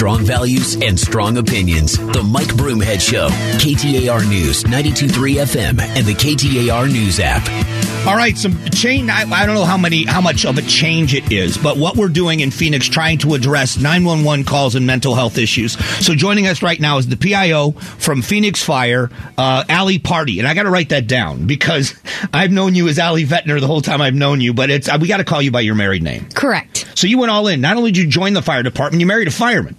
Strong values and strong opinions. The Mike Broomhead Show. KTAR News, 92.3 FM, and the KTAR News app. All right, some change. I, I, don't know how many, how much of a change it is, but what we're doing in Phoenix, trying to address 911 calls and mental health issues. So joining us right now is the PIO from Phoenix Fire, uh, Ali Party, and I got to write that down because I've known you as Ali Vettner the whole time I've known you, but it's uh, we got to call you by your married name. Correct. So you went all in. Not only did you join the fire department, you married a fireman.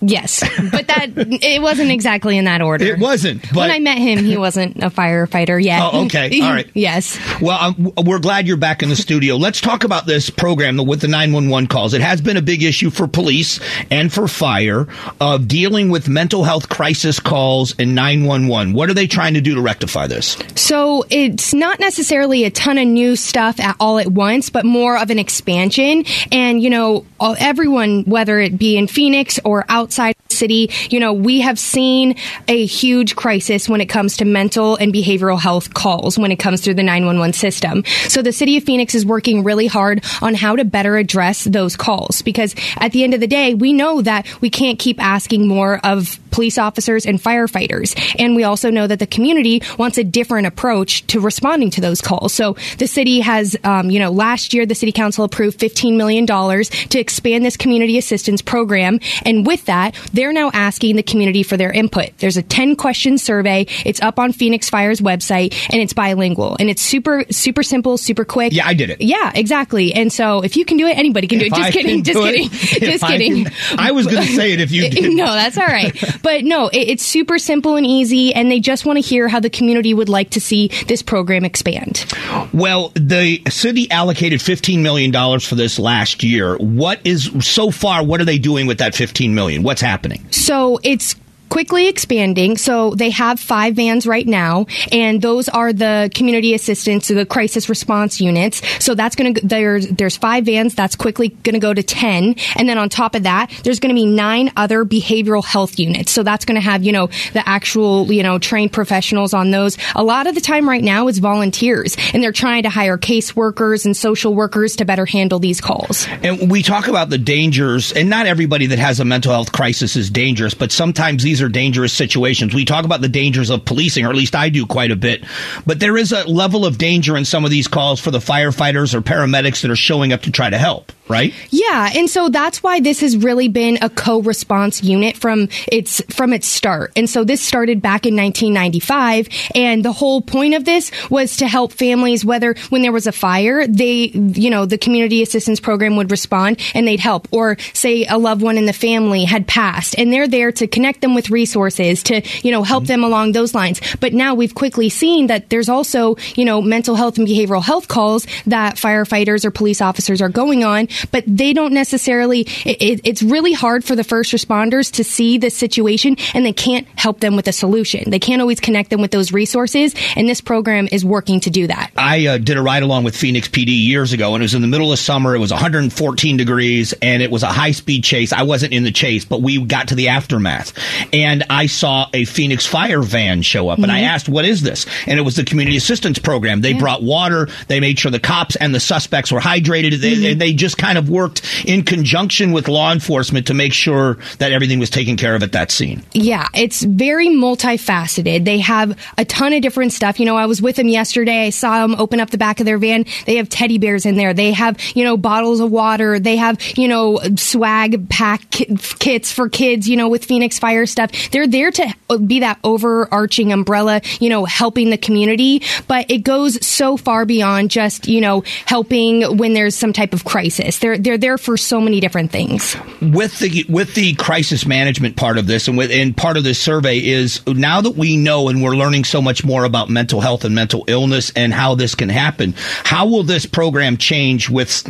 Yes, but that it wasn't exactly in that order. It wasn't. But when I met him, he wasn't a firefighter yet. Oh, okay. All right. yes. Well, um, we're glad you're back in the studio. Let's talk about this program with the 911 calls. It has been a big issue for police and for fire of dealing with mental health crisis calls and 911. What are they trying to do to rectify this? So it's not necessarily a ton of new stuff at all at once, but more of an expansion. And you know, everyone, whether it be in Phoenix or outside outside the city, you know, we have seen a huge crisis when it comes to mental and behavioral health calls when it comes through the 911 system. So the city of Phoenix is working really hard on how to better address those calls because at the end of the day, we know that we can't keep asking more of police officers and firefighters. And we also know that the community wants a different approach to responding to those calls. So the city has, um, you know, last year the city council approved $15 million to expand this community assistance program. And with that, they're now asking the community for their input. There's a 10 question survey. It's up on Phoenix Fire's website and it's bilingual and it's super, super simple, super quick. Yeah, I did it. Yeah, exactly. And so if you can do it, anybody can do it. Just I kidding. Just kidding. Just I kidding. Can, I was going to say it if you did. no, that's all right. But no, it, it's super simple and easy and they just want to hear how the community would like to see this program expand. Well, the city allocated $15 million for this last year. What is, so far, what are they doing with that 15 million? What's happening? So it's quickly expanding. So they have five vans right now, and those are the community assistance, the crisis response units. So that's going to there's there's five vans. That's quickly going to go to ten, and then on top of that, there's going to be nine other behavioral health units. So that's going to have you know the actual you know trained professionals on those. A lot of the time right now is volunteers, and they're trying to hire caseworkers and social workers to better handle these calls. And we talk about the dangers, and not everybody that has a mental health crisis is dangerous, but sometimes these are dangerous situations. We talk about the dangers of policing, or at least I do quite a bit. But there is a level of danger in some of these calls for the firefighters or paramedics that are showing up to try to help right? Yeah, and so that's why this has really been a co-response unit from its from its start. And so this started back in 1995, and the whole point of this was to help families whether when there was a fire, they you know, the community assistance program would respond and they'd help or say a loved one in the family had passed and they're there to connect them with resources to, you know, help mm-hmm. them along those lines. But now we've quickly seen that there's also, you know, mental health and behavioral health calls that firefighters or police officers are going on but they don't necessarily, it, it's really hard for the first responders to see the situation and they can't help them with a solution. They can't always connect them with those resources. And this program is working to do that. I uh, did a ride along with Phoenix PD years ago and it was in the middle of summer. It was 114 degrees and it was a high speed chase. I wasn't in the chase, but we got to the aftermath and I saw a Phoenix fire van show up mm-hmm. and I mm-hmm. asked, what is this? And it was the community assistance program. They yeah. brought water. They made sure the cops and the suspects were hydrated. They, mm-hmm. they just kind of worked in conjunction with law enforcement to make sure that everything was taken care of at that scene. Yeah, it's very multifaceted. They have a ton of different stuff. You know, I was with them yesterday. I saw them open up the back of their van. They have teddy bears in there. They have, you know, bottles of water. They have, you know, swag pack kits for kids, you know, with Phoenix Fire stuff. They're there to uh, be that overarching umbrella, you know, helping the community, but it goes so far beyond just, you know, helping when there's some type of crisis. They're they're there for so many different things. With the with the crisis management part of this, and with and part of this survey is now that we know and we're learning so much more about mental health and mental illness and how this can happen. How will this program change with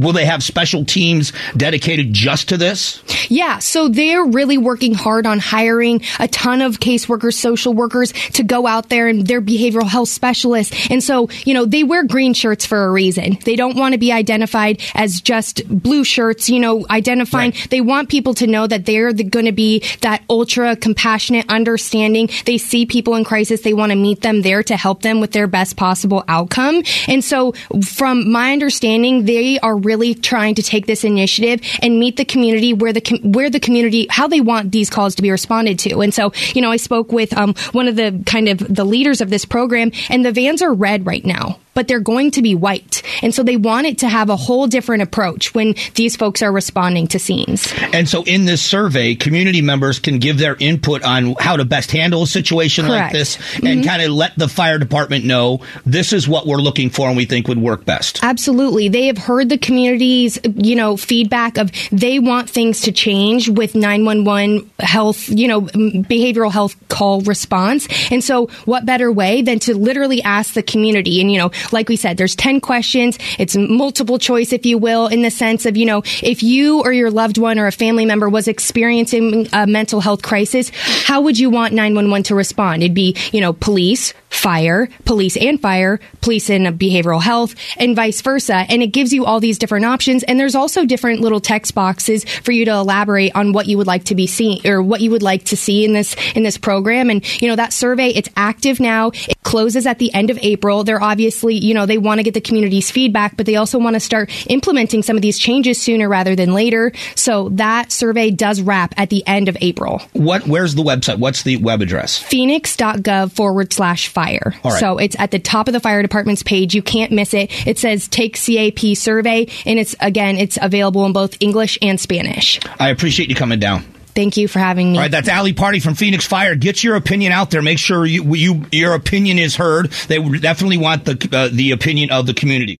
Will they have special teams dedicated just to this? Yeah, so they're really working hard on hiring a ton of caseworkers, social workers to go out there and they're behavioral health specialists. And so, you know, they wear green shirts for a reason. They don't want to be identified as just blue shirts, you know, identifying. Right. They want people to know that they're the, going to be that ultra compassionate, understanding. They see people in crisis. They want to meet them there to help them with their best possible outcome. And so, from my understanding, they are really trying to take this initiative and meet the community where the where the community how they want these calls to be responded to. And so, you know, I spoke with um, one of the kind of the leaders of this program, and the vans are red right now but they're going to be white. And so they want it to have a whole different approach when these folks are responding to scenes. And so in this survey, community members can give their input on how to best handle a situation Correct. like this and mm-hmm. kind of let the fire department know this is what we're looking for and we think would work best. Absolutely. They have heard the community's, you know, feedback of they want things to change with 911 health, you know, behavioral health call response. And so what better way than to literally ask the community and, you know, like we said, there's 10 questions. It's multiple choice, if you will, in the sense of, you know, if you or your loved one or a family member was experiencing a mental health crisis, how would you want 911 to respond? It'd be, you know, police, fire, police and fire, police and behavioral health, and vice versa. And it gives you all these different options. And there's also different little text boxes for you to elaborate on what you would like to be seen or what you would like to see in this in this program. And you know that survey, it's active now. It closes at the end of April. They're obviously, you know, they want to get the community's feedback, but they also want to start implementing some of these changes sooner rather than later. So that survey does wrap at the end of April. What? Where's the website? What's the web address? Phoenix.gov forward slash fire. So it's at the top of the fire department's page. You can't miss it. It says take CAP survey, and it's again, it's available in both English and Spanish. I appreciate you coming down. Thank you for having me. All right, that's Ali Party from Phoenix Fire. Get your opinion out there. Make sure you, you your opinion is heard. They definitely want the uh, the opinion of the community.